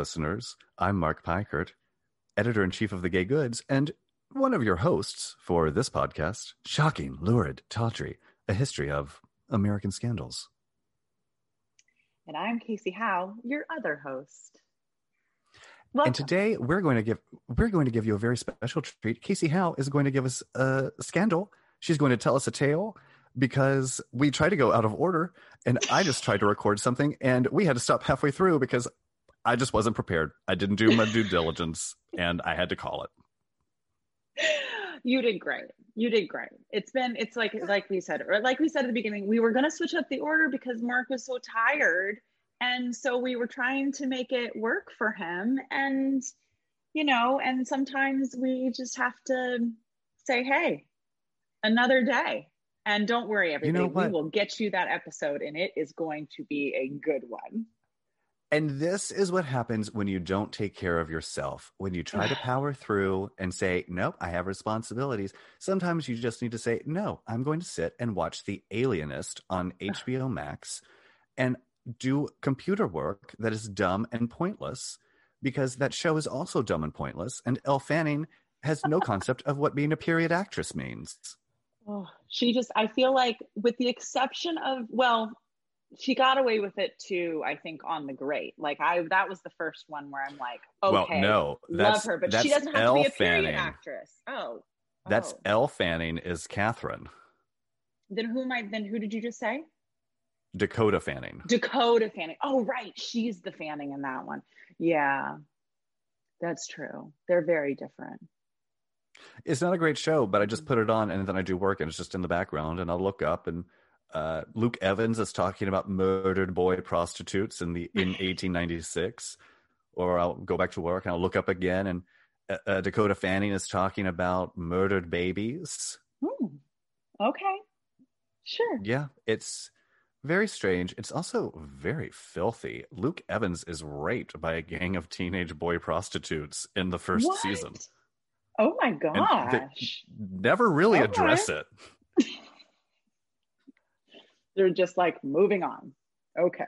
Listeners. I'm Mark Peikert, editor in chief of The Gay Goods, and one of your hosts for this podcast, Shocking, Lurid, Tawdry, a history of American scandals. And I'm Casey Howe, your other host. Welcome. And today we're going to give we're going to give you a very special treat. Casey Howe is going to give us a scandal. She's going to tell us a tale because we tried to go out of order and I just tried to record something and we had to stop halfway through because I just wasn't prepared. I didn't do my due diligence and I had to call it. You did great. You did great. It's been it's like like we said or like we said at the beginning, we were going to switch up the order because Mark was so tired and so we were trying to make it work for him and you know, and sometimes we just have to say, "Hey, another day." And don't worry, everybody. You know we will get you that episode, and it is going to be a good one. And this is what happens when you don't take care of yourself. When you try to power through and say, Nope, I have responsibilities. Sometimes you just need to say, No, I'm going to sit and watch The Alienist on HBO Max and do computer work that is dumb and pointless because that show is also dumb and pointless. And Elle Fanning has no concept of what being a period actress means. Oh, she just, I feel like, with the exception of, well, she got away with it too, I think, on the great. Like I that was the first one where I'm like, okay, well, no, love her, but she doesn't have Elle to be a period Fanning. actress. Oh. That's oh. Elle Fanning is Catherine. Then who am I then who did you just say? Dakota Fanning. Dakota Fanning. Oh, right. She's the Fanning in that one. Yeah. That's true. They're very different. It's not a great show, but I just put it on and then I do work and it's just in the background and I'll look up and uh, Luke Evans is talking about murdered boy prostitutes in the in 1896, or I'll go back to work and I'll look up again, and uh, uh, Dakota Fanning is talking about murdered babies. Hmm. Okay, sure. Yeah, it's very strange. It's also very filthy. Luke Evans is raped by a gang of teenage boy prostitutes in the first what? season. Oh my gosh! Never really okay. address it. They're just like moving on. Okay.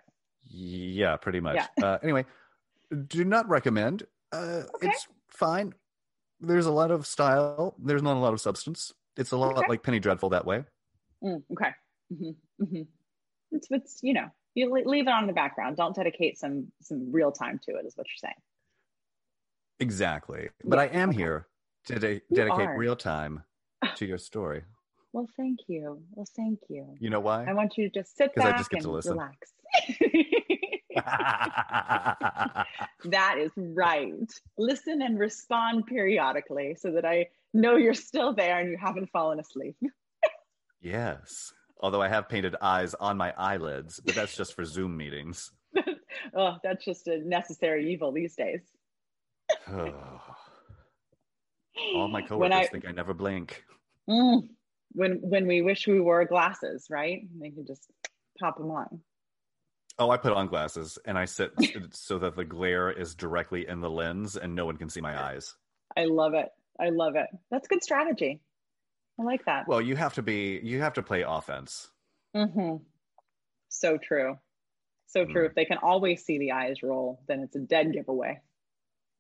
Yeah, pretty much. Yeah. uh, anyway, do not recommend. Uh, okay. It's fine. There's a lot of style. There's not a lot of substance. It's a lot okay. like Penny Dreadful that way. Mm, okay. Mm-hmm. Mm-hmm. It's, it's, you know, you leave it on the background. Don't dedicate some some real time to it. Is what you're saying. Exactly. But yeah. I am okay. here to de- dedicate real time to your story. Well, thank you. Well, thank you. You know why? I want you to just sit back just and relax. that is right. Listen and respond periodically so that I know you're still there and you haven't fallen asleep. yes. Although I have painted eyes on my eyelids, but that's just for Zoom meetings. oh, that's just a necessary evil these days. All my coworkers I, think I never blink. Mm, when when we wish we wore glasses, right? They could just pop them on. Oh, I put on glasses and I sit so that the glare is directly in the lens and no one can see my eyes. I love it. I love it. That's good strategy. I like that. Well, you have to be you have to play offense. Mm-hmm. So true. So true. Mm. If they can always see the eyes roll, then it's a dead giveaway.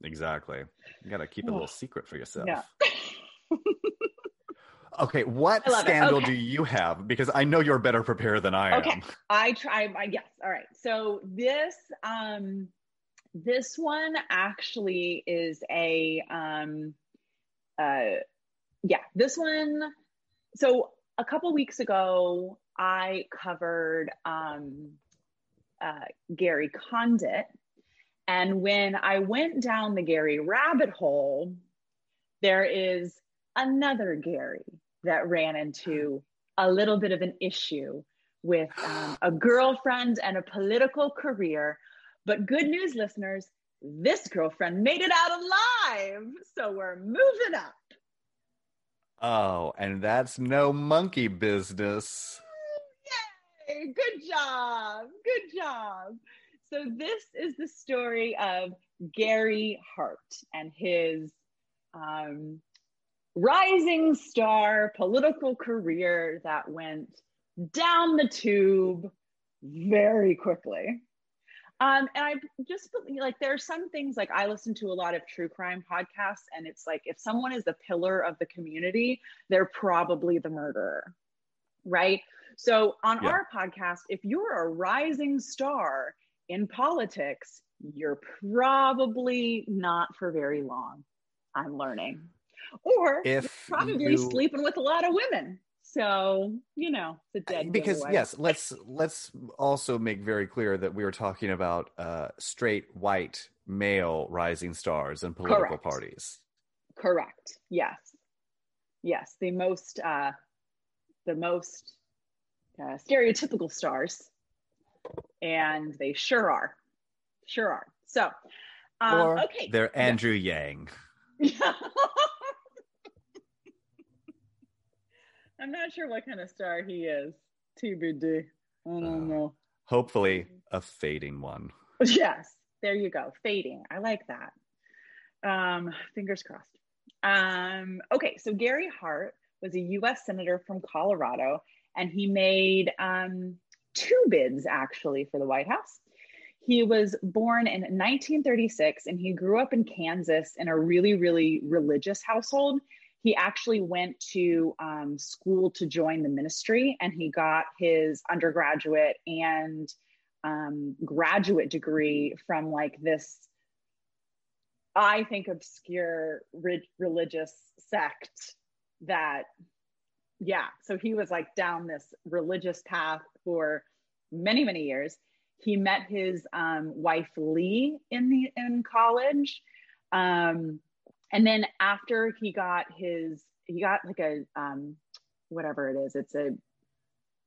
Exactly. You got to keep a little secret for yourself. Yeah. Okay, what scandal okay. do you have? Because I know you're better prepared than I okay. am. Okay, I try. My yes. All right. So this um, this one actually is a um, uh, yeah. This one. So a couple weeks ago, I covered um, uh, Gary Condit, and when I went down the Gary rabbit hole, there is another Gary that ran into a little bit of an issue with um, a girlfriend and a political career. But good news, listeners, this girlfriend made it out alive. So we're moving up. Oh, and that's no monkey business. Yay! Good job. Good job. So, this is the story of Gary Hart and his um, rising star political career that went down the tube very quickly. Um, and I just like there are some things like I listen to a lot of true crime podcasts, and it's like if someone is the pillar of the community, they're probably the murderer, right? So on yeah. our podcast, if you're a rising star in politics, you're probably not for very long. I'm learning, or if probably you... sleeping with a lot of women. So you know, it's a dead because yes, let's let's also make very clear that we were talking about uh, straight white male rising stars and political Correct. parties. Correct. Yes. Yes, the most uh, the most uh, stereotypical stars, and they sure are, sure are. So, um, or okay, they're Andrew yeah. Yang. I'm not sure what kind of star he is. TBD. I don't uh, know. Hopefully, a fading one. Yes, there you go. Fading. I like that. Um, fingers crossed. Um, okay, so Gary Hart was a U.S. senator from Colorado, and he made um, two bids actually for the White House. He was born in 1936 and he grew up in Kansas in a really, really religious household he actually went to um, school to join the ministry and he got his undergraduate and um, graduate degree from like this i think obscure re- religious sect that yeah so he was like down this religious path for many many years. He met his um, wife lee in the in college um, and then after he got his he got like a um whatever it is it's a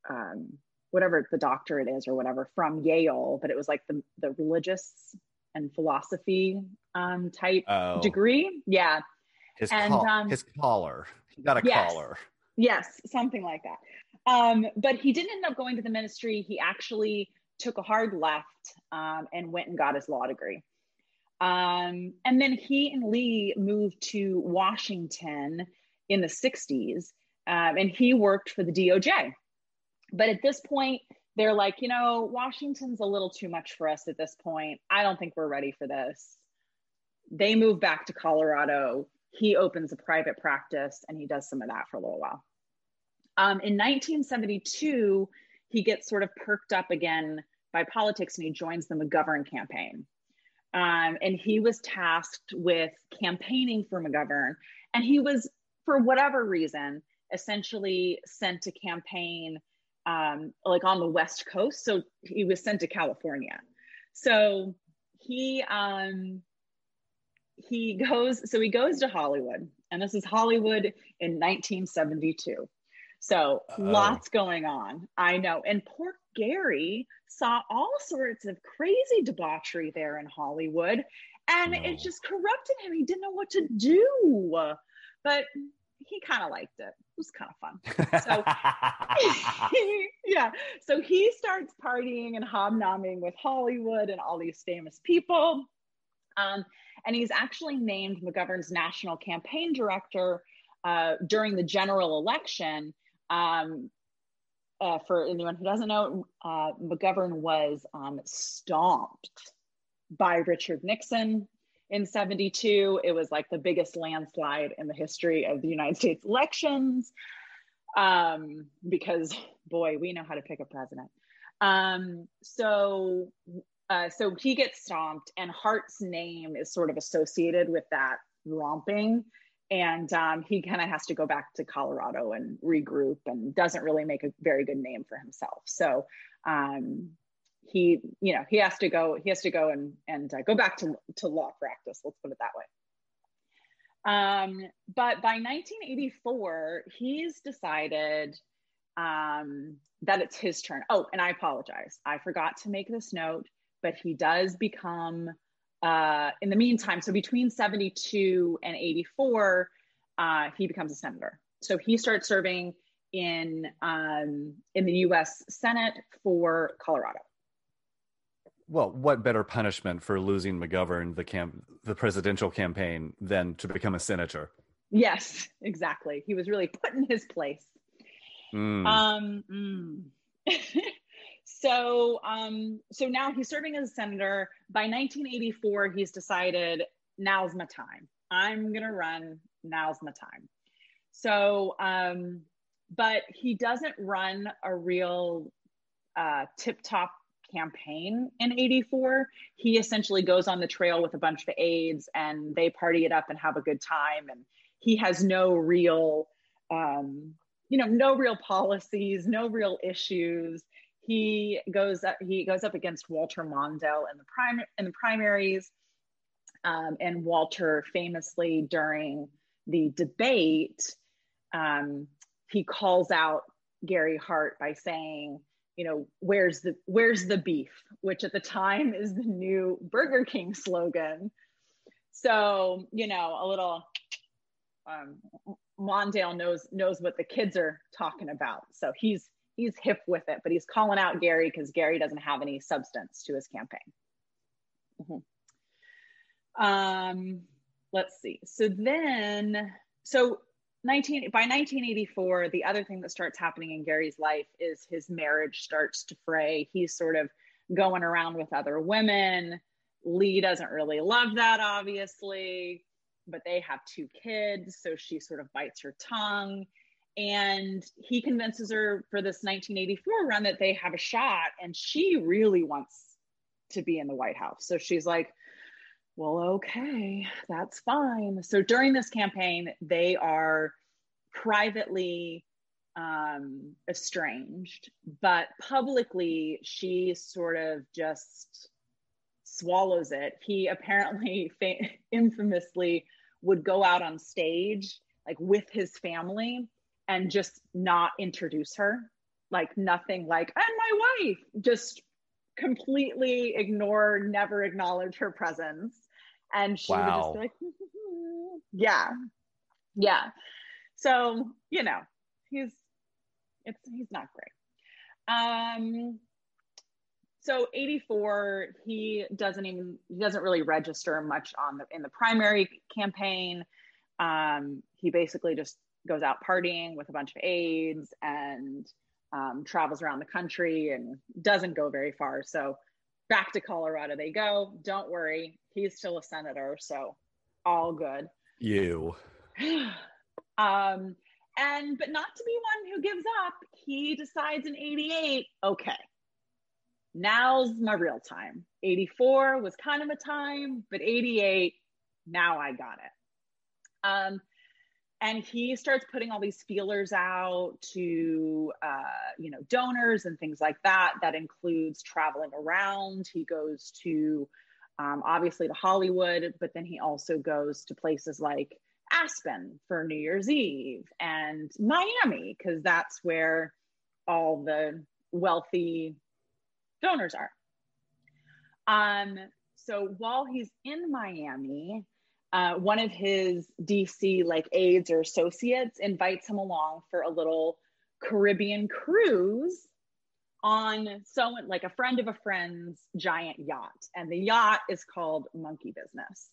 um whatever the doctorate is or whatever from yale but it was like the the religious and philosophy um type oh. degree. Yeah. His and call, um, his collar he got a yes, collar yes something like that. Um but he didn't end up going to the ministry. He actually took a hard left um, and went and got his law degree um, and then he and Lee moved to Washington in the 60s, um, and he worked for the DOJ. But at this point, they're like, you know, Washington's a little too much for us at this point. I don't think we're ready for this. They move back to Colorado. He opens a private practice and he does some of that for a little while. Um, in 1972, he gets sort of perked up again by politics and he joins the McGovern campaign. Um, and he was tasked with campaigning for McGovern. And he was, for whatever reason, essentially sent to campaign um, like on the West Coast. So he was sent to California. So he um, he goes. So he goes to Hollywood, and this is Hollywood in 1972. So oh. lots going on. I know. And poor Gary saw all sorts of crazy debauchery there in Hollywood, and no. it just corrupted him. He didn't know what to do, but he kind of liked it. It was kind of fun. So, yeah. So he starts partying and hobnobbing with Hollywood and all these famous people. Um, and he's actually named McGovern's national campaign director uh, during the general election um, uh, for anyone who doesn't know, uh, McGovern was um, stomped by Richard Nixon in 72. It was like the biggest landslide in the history of the United States elections um, because, boy, we know how to pick a president. Um, so, uh, so he gets stomped, and Hart's name is sort of associated with that romping and um, he kind of has to go back to Colorado and regroup and doesn't really make a very good name for himself. So um, he, you know, he has to go. He has to go and and uh, go back to to law practice. Let's put it that way. Um, but by 1984, he's decided um, that it's his turn. Oh, and I apologize. I forgot to make this note, but he does become uh, in the meantime, so between 72 and 84, uh, he becomes a senator. So he starts serving in um, in the U.S. Senate for Colorado. Well, what better punishment for losing McGovern, the camp, the presidential campaign, than to become a senator? Yes, exactly. He was really put in his place. Mm. Um, mm. so um, so now he's serving as a senator. By 1984, he's decided now's my time. I'm gonna run. Now's my time. So, um, but he doesn't run a real uh, tip top campaign in 84. He essentially goes on the trail with a bunch of aides and they party it up and have a good time. And he has no real, um, you know, no real policies, no real issues. He goes up, he goes up against Walter Mondale in the prime in the primaries. Um, and Walter famously during the debate, um, he calls out Gary Hart by saying, you know, where's the where's the beef, which at the time is the new Burger King slogan. So, you know, a little um, Mondale knows knows what the kids are talking about. So he's he's hip with it, but he's calling out Gary because Gary doesn't have any substance to his campaign. Mm-hmm. Um, let's see. So then, so 19 by 1984, the other thing that starts happening in Gary's life is his marriage starts to fray. He's sort of going around with other women. Lee doesn't really love that, obviously, but they have two kids, so she sort of bites her tongue and he convinces her for this 1984 run that they have a shot and she really wants to be in the white house. So she's like well okay that's fine. So during this campaign they are privately um, estranged but publicly she sort of just swallows it. He apparently infamously would go out on stage like with his family and just not introduce her. Like nothing like and my wife just completely ignore never acknowledge her presence. And she wow. would just be like yeah yeah. So you know he's it's he's not great. Um so 84 he doesn't even he doesn't really register much on the in the primary campaign. Um he basically just goes out partying with a bunch of aides and um, travels around the country and doesn't go very far. So back to Colorado they go. Don't worry, he's still a senator, so all good. You. um, and but not to be one who gives up. He decides in '88, okay, now's my real time. '84 was kind of a time, but '88, now I got it. Um, and he starts putting all these feelers out to uh, you know donors and things like that. That includes traveling around. He goes to um, obviously to hollywood but then he also goes to places like aspen for new year's eve and miami because that's where all the wealthy donors are. Um, so while he's in miami uh, one of his DC like aides or associates invites him along for a little Caribbean cruise on so like a friend of a friend's giant yacht, and the yacht is called Monkey Business.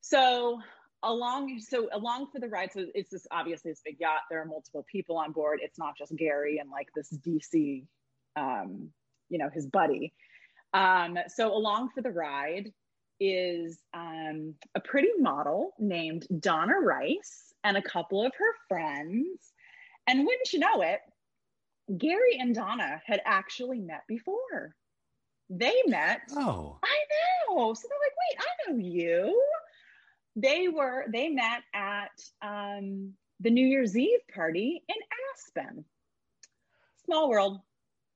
So along so along for the ride so it's this obviously this big yacht. There are multiple people on board. It's not just gary and like this dc um, you know his buddy. Um, so along for the ride is um, a pretty model named Donna Rice and a couple of her friends. And wouldn't you know it, Gary and Donna had actually met before. They met. Oh. I know. So they're like, wait, I know you. They were, they met at um, the New Year's Eve party in Aspen. Small world.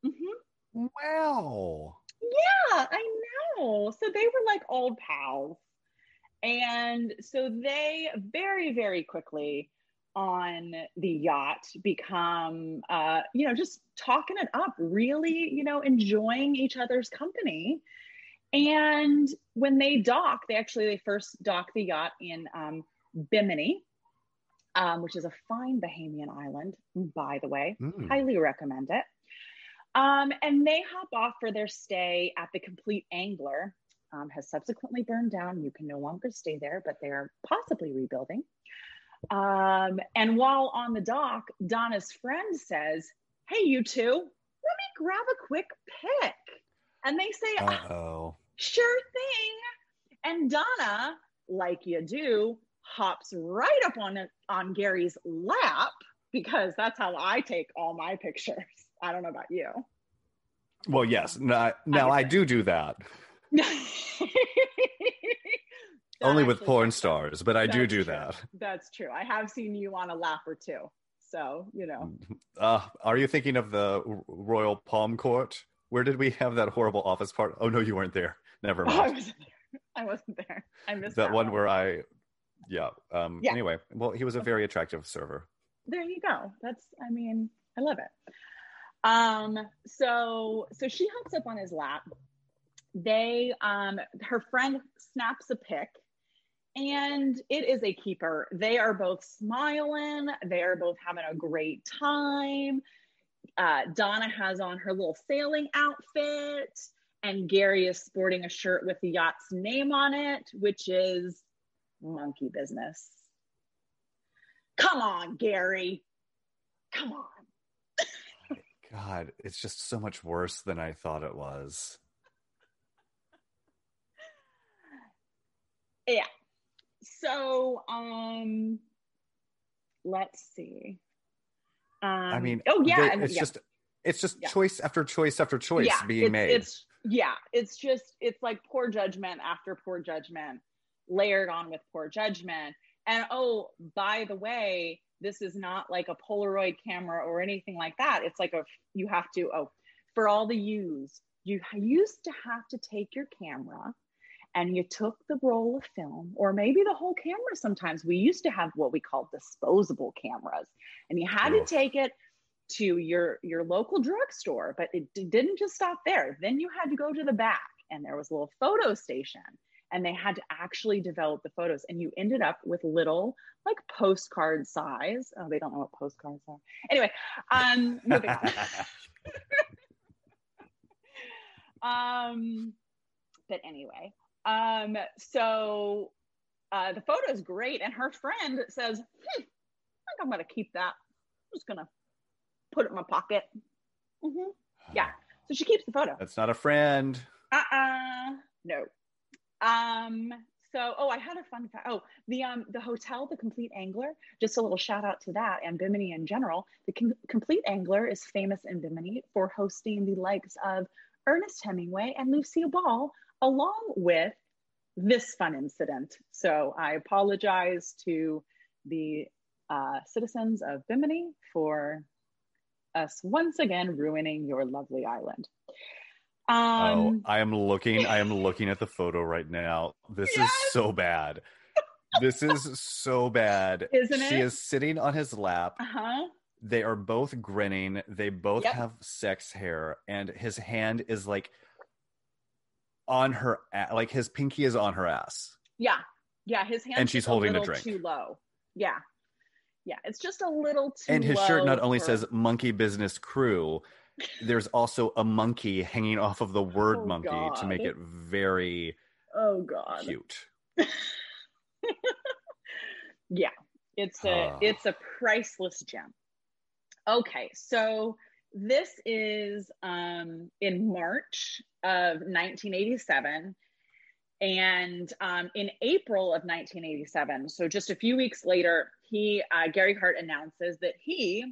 Mm-hmm. Wow. Yeah, I know. So they were like old pals. And so they very, very quickly on the yacht become, uh, you know, just talking it up, really, you know, enjoying each other's company. And when they dock, they actually, they first dock the yacht in um, Bimini, um, which is a fine Bahamian island, by the way. Mm. Highly recommend it. Um, and they hop off for their stay at the Compleat Angler. Um, has subsequently burned down. You can no longer stay there, but they're possibly rebuilding. Um, and while on the dock, Donna's friend says, Hey, you two, let me grab a quick pic. And they say, Uh-oh. sure thing. And Donna, like you do, hops right up on on Gary's lap because that's how I take all my pictures. I don't know about you. Well, yes. Now, now I do do that. Only with porn stars, but I do do true. that. That's true. I have seen you on a lap or two. So, you know. Uh, are you thinking of the Royal Palm Court? Where did we have that horrible office part? Oh, no, you weren't there. Never Oh, I mind. wasn't there. I wasn't there. I missed that one where I, yeah. Um, Yeah. Anyway, well, he was a very attractive server. there you go. That's I mean, I love it. Um, so so she hops up on his lap. They um her friend snaps a pic and it is a keeper. They are both smiling, they are both having a great time. Uh, Donna has on her little sailing outfit, and Gary is sporting a shirt with the yacht's name on it, which is monkey business. Come on, Gary. Come on. God, it's just so much worse than I thought it was. Yeah. So, um, let's see. Um, I mean, oh yeah, they- it's yeah. just it's just Yeah. choice after choice after choice yeah, being it's, made. It's yeah, it's just it's like poor judgment after poor judgment, layered on with poor judgment. And oh, by the way, this is not like a Polaroid camera or anything like that. It's like a you have to oh, for all the use, you used to have to take your camera and you took the roll of film or maybe the whole camera sometimes we used to have what we call disposable cameras and you had Oof. to take it to your your local drugstore but it didn't just stop there then you had to go to the back and there was a little photo station and they had to actually develop the photos. And you ended up with little like postcard size. Oh they don't know what postcards are. Anyway um moving on. um but anyway um so uh the photo is great and her friend says hmm, i think i'm gonna keep that. I'm just gonna put it in my pocket. Mm-hmm. yeah so she keeps the photo. That's not a friend. uh-uh. No um so oh i had a fun fact. Oh the um the hotel the compleat angler just a little shout out to that and bimini in general. The Com- compleat angler is famous in bimini for hosting the likes of ernest hemingway and lucille ball along with this fun incident. So i apologize to the uh, citizens of bimini for us once again ruining your lovely island um oh, I am looking. I am looking at the photo right now. This Yes! is so bad. This is so bad. Isn't it? She is sitting on his lap. uh-huh They are both grinning. They both Yep. have sex hair, and his hand is like on her, a- like his pinky is on her ass. Yeah, yeah. His hand And she's holding the little drink. too low. Yeah, yeah. It's just a little too. and his shirt not only for- says monkey business crew there's also a monkey hanging off of the word Oh, monkey to make it very "Oh God." cute Yeah, it's a Ah. it's a priceless gem. Okay, so this is um, in March of 1987. And um, in April of 1987, so just a few weeks later, he uh, Gary Hart announces that he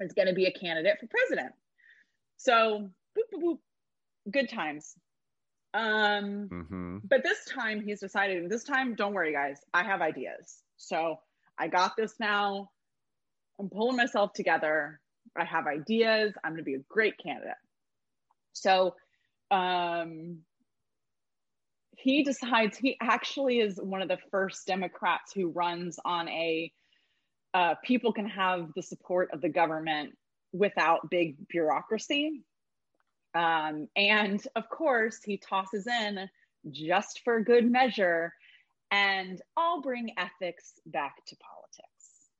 is going to be a candidate for president. So, boop, boop, boop, good times. Um, hmm but this time he's decided, this time, don't worry, guys, I have ideas. So I got this now. I'm pulling myself together. I have ideas. I'm going to be a great candidate. So um, he decides, he actually is one of the first Democrats who runs on a uh, people can have the support of the government without big bureaucracy. Um, and of course, he tosses in just for good measure and I'll bring ethics back to politics.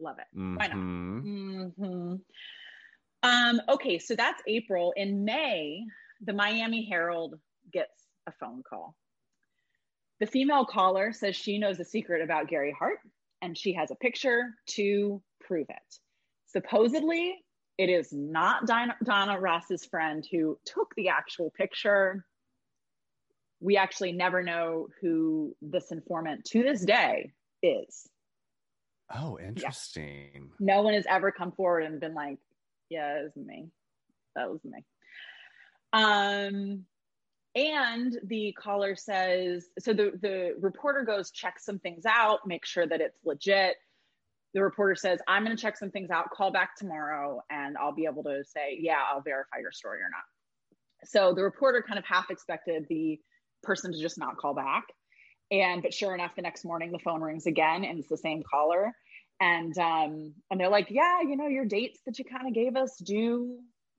Love it. Why not? Mhm. hmm Um, okay, so that's April. In May, the Miami Herald gets a phone call. The female caller says she knows a secret about Gary Hart and she has a picture to prove it. Supposedly, It is not Donna, Donna Ross's friend who took the actual picture. We actually never know who this informant to this day is. Oh, interesting. Yeah. No one has ever come forward and been like, yeah, it was me. That was me. Um, and the caller says, so the, the reporter goes, check some things out, make sure that it's legit. The reporter says, I'm going to check some things out, call back tomorrow, and I'll be able to say, yeah, I'll verify your story or not. So the reporter kind of half expected the person to just not call back. And but sure enough, the next morning the phone rings again and it's the same caller. And um, and they're like, Yeah, you know, your dates that you kind of gave us do,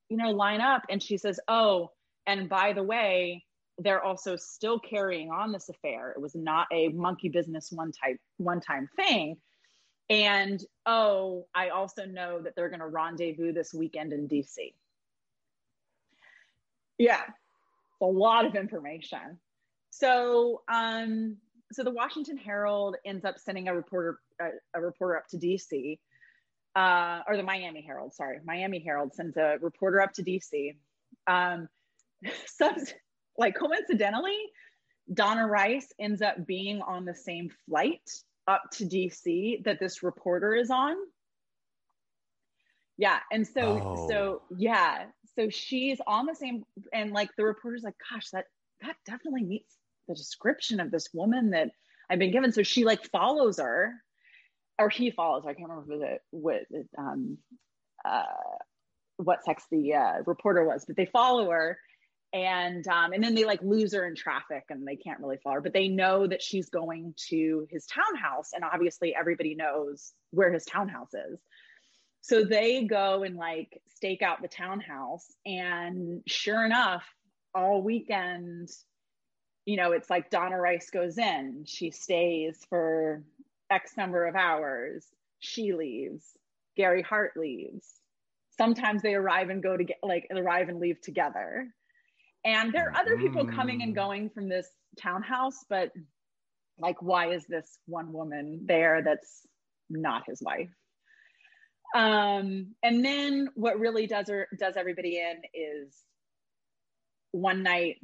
you know, line up. And she says, Oh, and by the way, they're also still carrying on this affair. It was not a monkey business one type one time thing. And oh, I also know that they're going to rendezvous this weekend in DC. Yeah, a lot of information. So, um, so the Washington Herald ends up sending a reporter a, a reporter up to DC, uh, or the Miami Herald. Sorry, Miami Herald sends a reporter up to DC. Um, some, like coincidentally, Donna Rice ends up being on the same flight up to DC that this reporter is on. Yeah, and so oh. so yeah, so she's on the same, and like the reporter's like, gosh, that that definitely meets the description of this woman that I've been given. So she like follows her, or he follows her. I can't remember the, what um, uh, what sex the uh, reporter was, but they follow her, and um, and then they like lose her in traffic, and they can't really follow her. But they know that she's going to his townhouse, and obviously everybody knows where his townhouse is. So they go and like stake out the townhouse, and sure enough, all weekend you know, it's like Donna Rice goes in, she stays for X number of hours, she leaves, Gary Hart leaves. Sometimes they arrive and go to get like arrive and leave together. And there are other people coming and mm. going from this townhouse, but like, why is this one woman there that's not his wife? Um, and then what really does her does everybody in is one night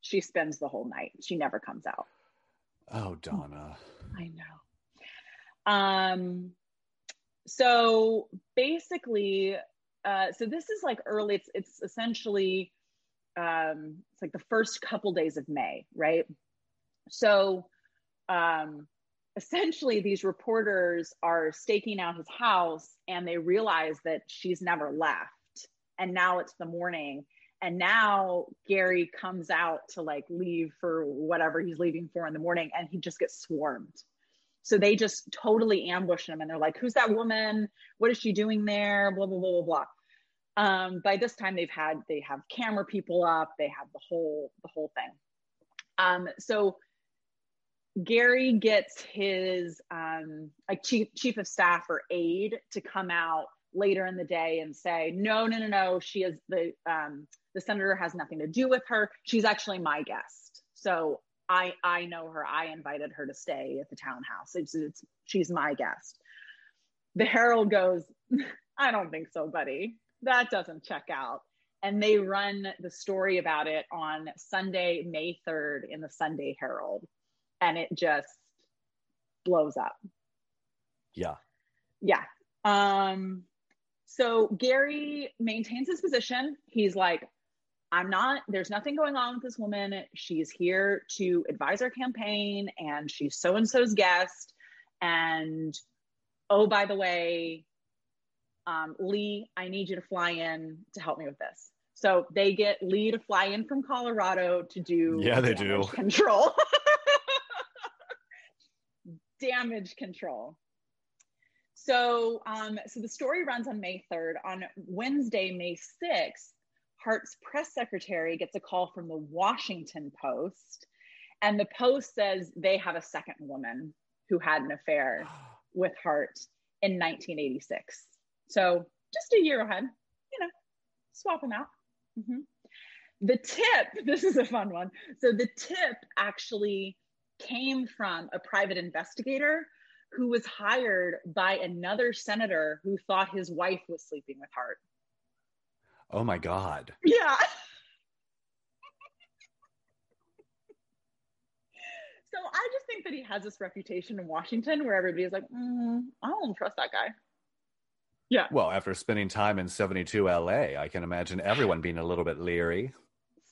she spends the whole night. She never comes out. Oh, Donna. I know. Um, so basically, uh, so this is like early. It's it's essentially um, it's like the first couple days of May, right? So um, essentially, these reporters are staking out his house, and they realize that she's never left, and now it's the morning, and now Gary comes out to like leave for whatever he's leaving for in the morning and he just gets swarmed. So they just totally ambush him and they're like, who's that woman? What is she doing there? Blah, blah, blah, blah, blah. Um, by this time they've had, they have camera people up, they have the whole, the whole thing. Um, so Gary gets his um, like chief, chief of staff or aide to come out later in the day and say, no, no, no, no, she is the, um, the senator has nothing to do with her. She's actually my guest. So I, I know her. I invited her to stay at the townhouse. It's, it's, she's my guest. The Herald goes, I don't think so, buddy. That doesn't check out. And they run the story about it on Sunday, May 3rd in the Sunday Herald. And it just blows up. Yeah. Yeah. Um, so Gary maintains his position. He's like, I'm not, there's nothing going on with this woman. She's here to advise our campaign and she's so and so's guest. And oh, by the way, um, Lee, I need you to fly in to help me with this. So they get Lee to fly in from Colorado to do yeah, they do control, damage control. So, um, so the story runs on May 3rd. On Wednesday, May 6th, Hart's press secretary gets a call from the Washington Post, and the Post says they have a second woman who had an affair with Hart in 1986. So just a year ahead, you know, swap them out. Mm-hmm. The tip, this is a fun one. So the tip actually came from a private investigator who was hired by another senator who thought his wife was sleeping with Hart. Oh my God. Yeah. so I just think that he has this reputation in Washington where everybody's like, mm, I don't trust that guy. Yeah. Well, after spending time in 72 LA, I can imagine everyone being a little bit leery.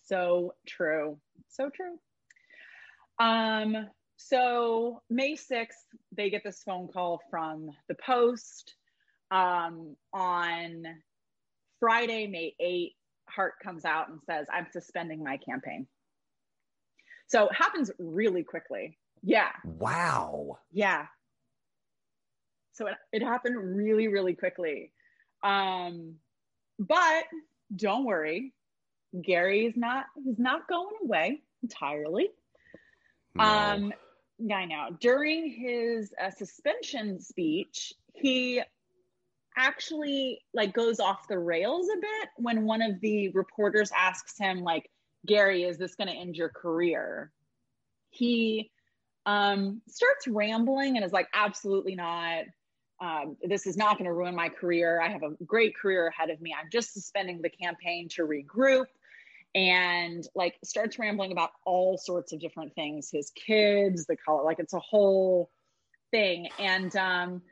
So true. So true. Um, so May 6th, they get this phone call from the Post. Um, on Friday, May 8th, Hart comes out and says, I'm suspending my campaign. So it happens really quickly. Yeah. Wow. Yeah. So it, it happened really, really quickly. Um, but don't worry, Gary is not he's not going away entirely. No. Um, yeah, I know. During his uh, suspension speech, he actually like goes off the rails a bit when one of the reporters asks him like gary is this going to end your career he um starts rambling and is like absolutely not um, this is not going to ruin my career i have a great career ahead of me i'm just suspending the campaign to regroup and like starts rambling about all sorts of different things his kids the color like it's a whole thing and um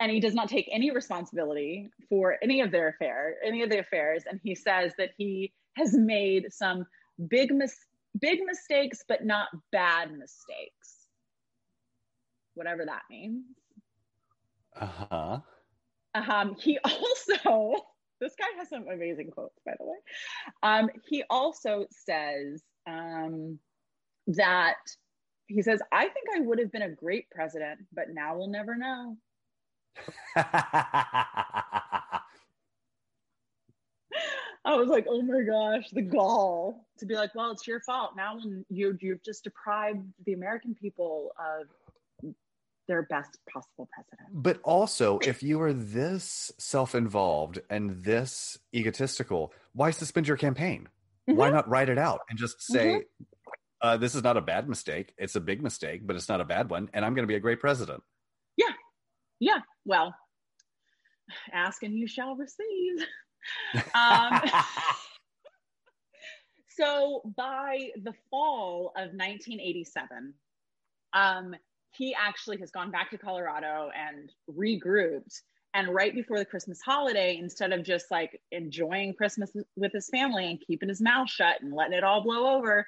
and he does not take any responsibility for any of their affair, any of the affairs. And he says that he has made some big mis- big mistakes, but not bad mistakes. Whatever that means. Uh-huh. Um, he also, this guy has some amazing quotes, by the way. Um, he also says um, that he says, I think I would have been a great president, but now we'll never know. I was like, oh my gosh, the gall to be like, well, it's your fault. Now when you you've just deprived the American people of their best possible president. But also, if you are this self-involved and this egotistical, why suspend your campaign? Mm-hmm. Why not write it out and just say, mm-hmm. uh, this is not a bad mistake. It's a big mistake, but it's not a bad one. And I'm going to be a great president. Yeah. Yeah. Well, ask and you shall receive. um, so by the fall of 1987, um, he actually has gone back to Colorado and regrouped. And right before the Christmas holiday, instead of just like enjoying Christmas with his family and keeping his mouth shut and letting it all blow over,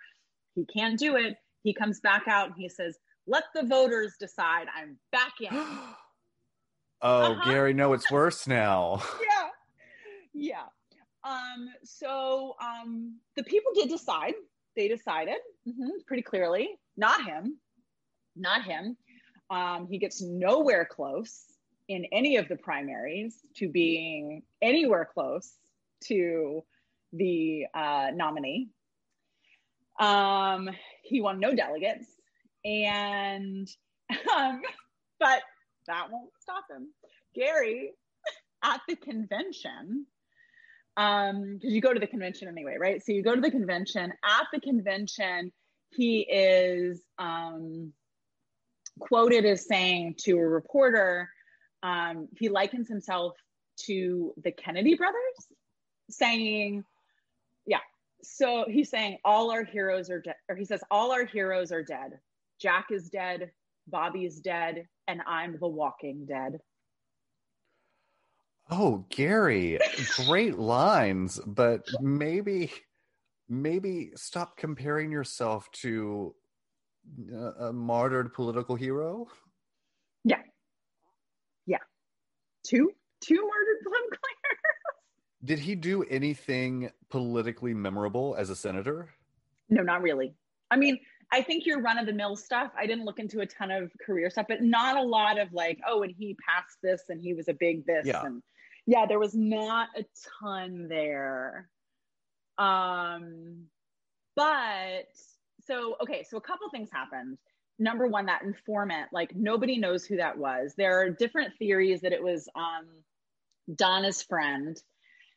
he can't do it. He comes back out and he says, Let the voters decide. I'm back in. Oh, uh-huh. Gary, no, it's worse now. yeah. Yeah. Um, so um, the people did decide. They decided mm-hmm, pretty clearly. Not him. Not him. Um, he gets nowhere close in any of the primaries to being anywhere close to the uh, nominee. Um, he won no delegates, and um, but that won't stop him. Gary, at the convention, um, because you go to the convention anyway, right? So you go to the convention. At the convention, he is um, quoted as saying to a reporter, um, he likens himself to the Kennedy brothers, saying, yeah. So he's saying all our heroes are dead, or he says all our heroes are dead. Jack is dead. Bobby's dead and I'm the walking dead. Oh, Gary, great lines, but maybe maybe stop comparing yourself to a martyred political hero. Yeah. Yeah. Two two martyred political heroes. Did he do anything politically memorable as a senator? No, not really. I mean, I think your run of the mill stuff, I didn't look into a ton of career stuff, but not a lot of like, oh, and he passed this and he was a big this. Yeah. And yeah, there was not a ton there. Um, but so, okay, so a couple things happened. Number one, that informant, like nobody knows who that was. There are different theories that it was um, Donna's friend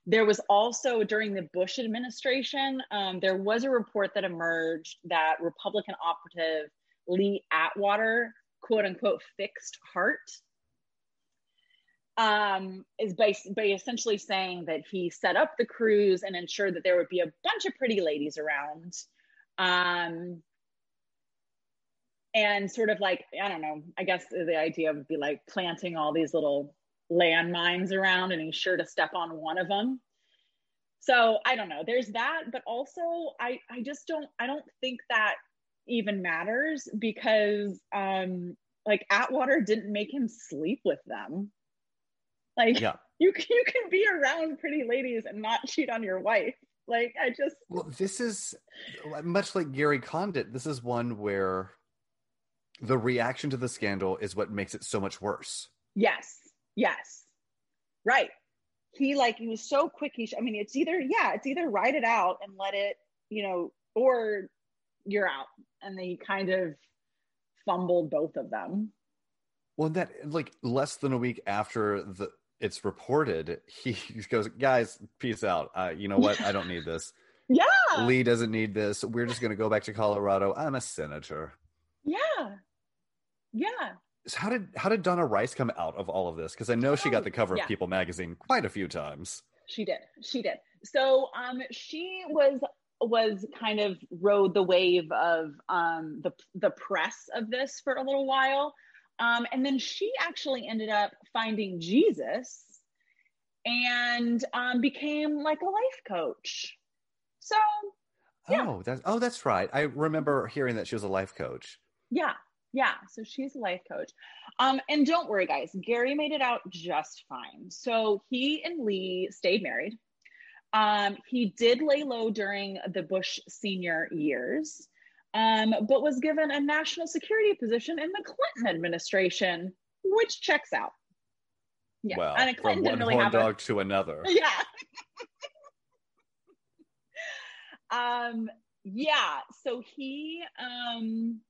there was also during the Bush administration, um, there was a report that emerged that Republican operative Lee Atwater, quote unquote, fixed Hart. um, is by, by essentially saying that he set up the cruise and ensured that there would be a bunch of pretty ladies around. Um, and sort of like, I don't know, I guess the idea would be like planting all these little landmines around and he's sure to step on one of them. So I don't know. There's that, but also I I just don't I don't think that even matters because um like Atwater didn't make him sleep with them. Like yeah. you you can be around pretty ladies and not cheat on your wife. Like I just well, this is much like Gary Condit. This is one where the reaction to the scandal is what makes it so much worse. Yes, yes, right. He like he was so quick. He, sh- I mean, it's either yeah, it's either write it out and let it, you know, or you're out. And they kind of fumbled both of them. Well, that like less than a week after the it's reported, he goes, "Guys, peace out. Uh, you know what? I don't need this. yeah, Lee doesn't need this. We're just going to go back to Colorado. I'm a senator. Yeah, yeah. So how did how did Donna Rice come out of all of this? Because I know she got the cover yeah. of People magazine quite a few times. She did. She did. So um, she was was kind of rode the wave of um, the the press of this for a little while. Um, and then she actually ended up finding Jesus and um, became like a life coach. So, yeah. oh, that's oh, that's right. I remember hearing that she was a life coach. Yeah, yeah. So she's a life coach. Um, and don't worry, guys. Gary made it out just fine. So he and Lee stayed married. Um, he did lay low during the Bush senior years um, but was given a national security position in the Clinton administration, which checks out. Yeah, well, and Clinton from one really horn dog a... to another. Yeah. um. Yeah. So he. Um.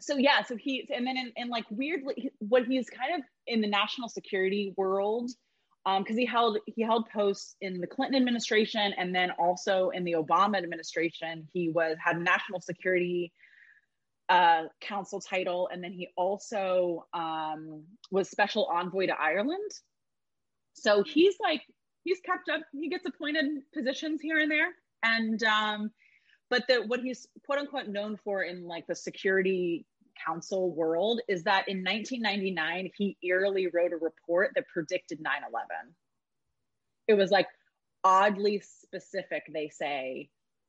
So yeah. So he. And then in, in like weirdly, what he's kind of in the national security world because um, he held he held posts in the Clinton administration and then also in the Obama administration. He was had national security uh, council title, and then he also um, was special envoy to Ireland. So he's like he's kept up. He gets appointed positions here and there, and um, but the what he's quote unquote known for in like the security council world is that in 1999 he eerily wrote a report that predicted 9-11 it was like oddly specific they say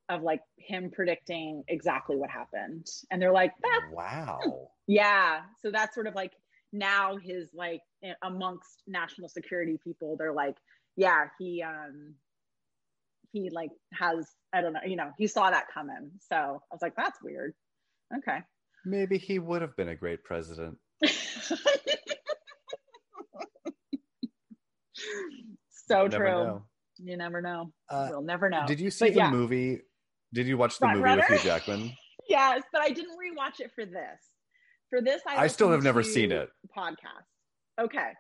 of like him predicting exactly what happened. And they're like that's wow. Yeah. So that's sort of like now his like amongst national security people they're like yeah he um he like has i don't know you know he saw that coming. So i was like that's weird. Okay Maybe he would have been a great president. so true. Know. You never know. Uh, we'll never know. Did you see but the yeah. movie? Did you watch the Front movie runner? with Hugh Jackman? yes, but I didn't rewatch it for this. For this, I, I still have never seen it. Podcast. Okay.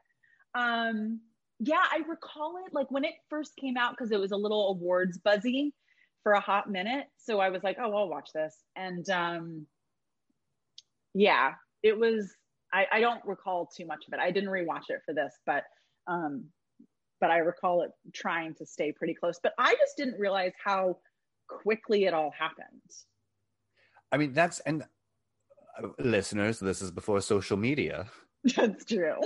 Um. Yeah, I recall it like when it first came out because it was a little awards buzzy for a hot minute. So I was like, oh, I'll watch this. And um, yeah, it was. I, I don't recall too much of it. I didn't rewatch it for this, but um, but I recall it trying to stay pretty close. But I just didn't realize how quickly it all happened. I mean, that's and uh, listeners, this is before social media. That's true.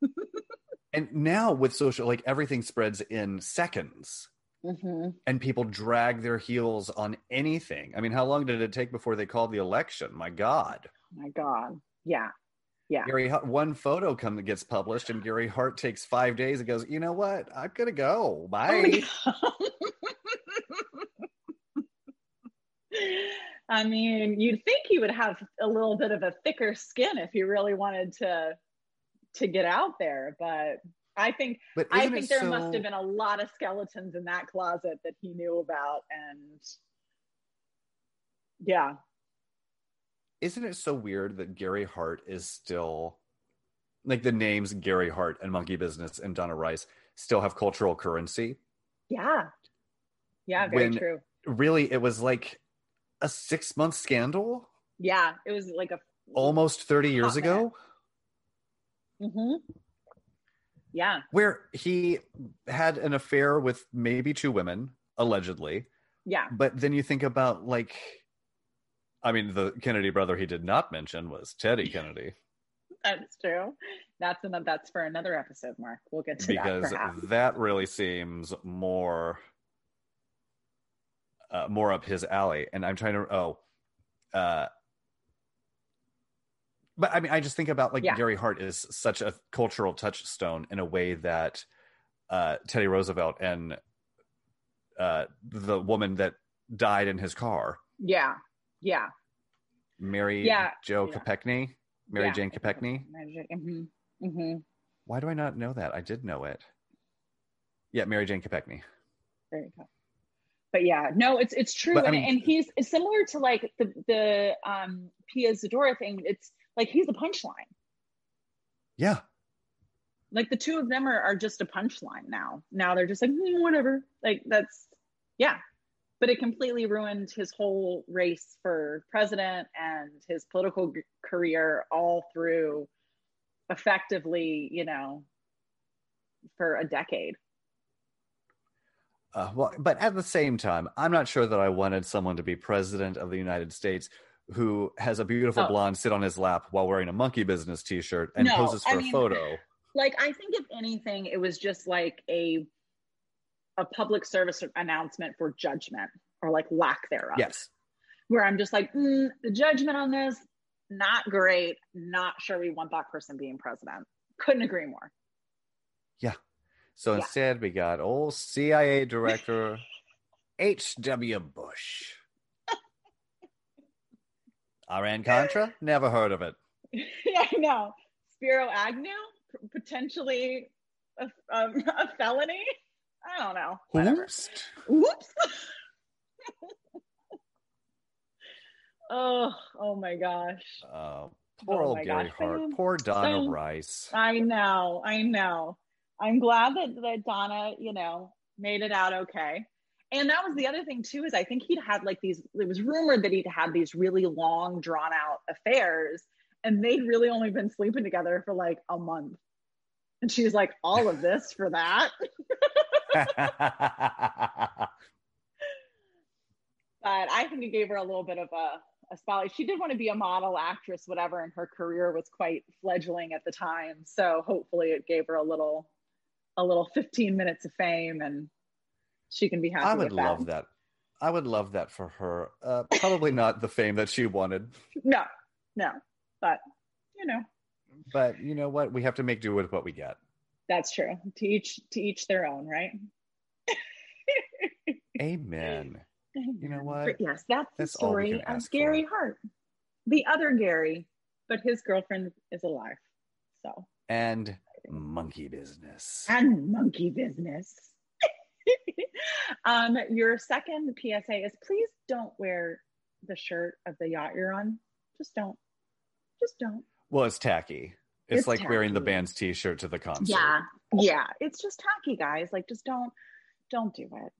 and now with social, like everything spreads in seconds. Mm-hmm. And people drag their heels on anything. I mean, how long did it take before they called the election? My God my God. Yeah. Yeah. Gary, one photo come that gets published, and Gary Hart takes five days and goes, you know what? I'm gonna go. Oh Bye. Oh I mean, you'd think he would have a little bit of a thicker skin if he really wanted to to get out there, but I think I think there so... must have been a lot of skeletons in that closet that he knew about, and yeah, isn't it so weird that Gary Hart is still like the names Gary Hart and Monkey Business and Donna Rice still have cultural currency? Yeah. Yeah, very when true. Really, it was like a six month scandal. Yeah, it was like a almost 30 years ago. Mm-hmm. Yeah. Where he had an affair with maybe two women, allegedly. Yeah. But then you think about like I mean, the Kennedy brother he did not mention was Teddy Kennedy. That's true. That's another, that's for another episode, Mark. We'll get to because that. Because that really seems more uh, more up his alley. And I'm trying to oh, uh, but I mean, I just think about like Yeah. Gary Hart is such a cultural touchstone in a way that uh, Teddy Roosevelt and uh, the woman that died in his car, Yeah. Yeah. Mary Yeah. Jo Yeah. Kopechne, Mary Yeah. Jane Kopechne. hmm hmm Why do I not know that? I did know it. Yeah, Mary Jane Kopechne. There you go. But yeah, no, it's it's true, But, I and, mean- and he's similar to like the the um Pia Zadora thing. It's like he's a punchline. Yeah, Like the two of them are are just a punchline now. Now they're just like "Mm, whatever. Like that's yeah. But it completely ruined his whole race for president and his political career all through effectively, you know, for a decade. Uh, well, but at the same time, I'm not sure that I wanted someone to be president of the United States who has a beautiful Oh. blonde sit on his lap while wearing a monkey business T-shirt and No, poses I for mean- a photo. like i think if anything it was just like a a public service announcement for judgment or like lack thereof Yes, where i'm just like mm, the judgment on this not great not sure we want that person being president couldn't agree more Yeah. So Yeah. instead, we got old CIA director H.W. Bush. Iran Contra? Never heard of it. yeah i know spiro agnew potentially a, um, a felony i don't know whatever Oops. Whoops. oh, oh my gosh. Uh, poor Oh old Gary gosh, Hart. man. Poor Donna So- Rice. I know, I know. I'm glad that, that Donna, you know, made it out okay. And that was the other thing too, is I think he'd had like these, it was rumored that he'd had these really long, drawn out affairs, and they'd really only been sleeping together for like a month. And she's like, all of this for that. but I think it gave her a little bit of a, a spotlight. She did want to be a model, actress, whatever, and her career was quite fledgling at the time. So hopefully, it gave her a little, a little 15 minutes of fame, and she can be happy. I would love that. I would love that for her. Uh, probably not the fame that she wanted, No, no, but you know but you know what? We have to make do with what we get. That's true. To each to each their own, right? Amen. You know what? Yes, that's, That's the story of Gary for. Hart, the other Gary, but his girlfriend is alive. So And monkey business. and monkey business. um, your second PSA is please don't wear the shirt of the yacht you're on. Just don't. Just don't. Well, it's tacky. It's, It's like wearing the band's T-shirt to the concert. Yeah. Yeah. It's just tacky, guys. Like just don't don't do it.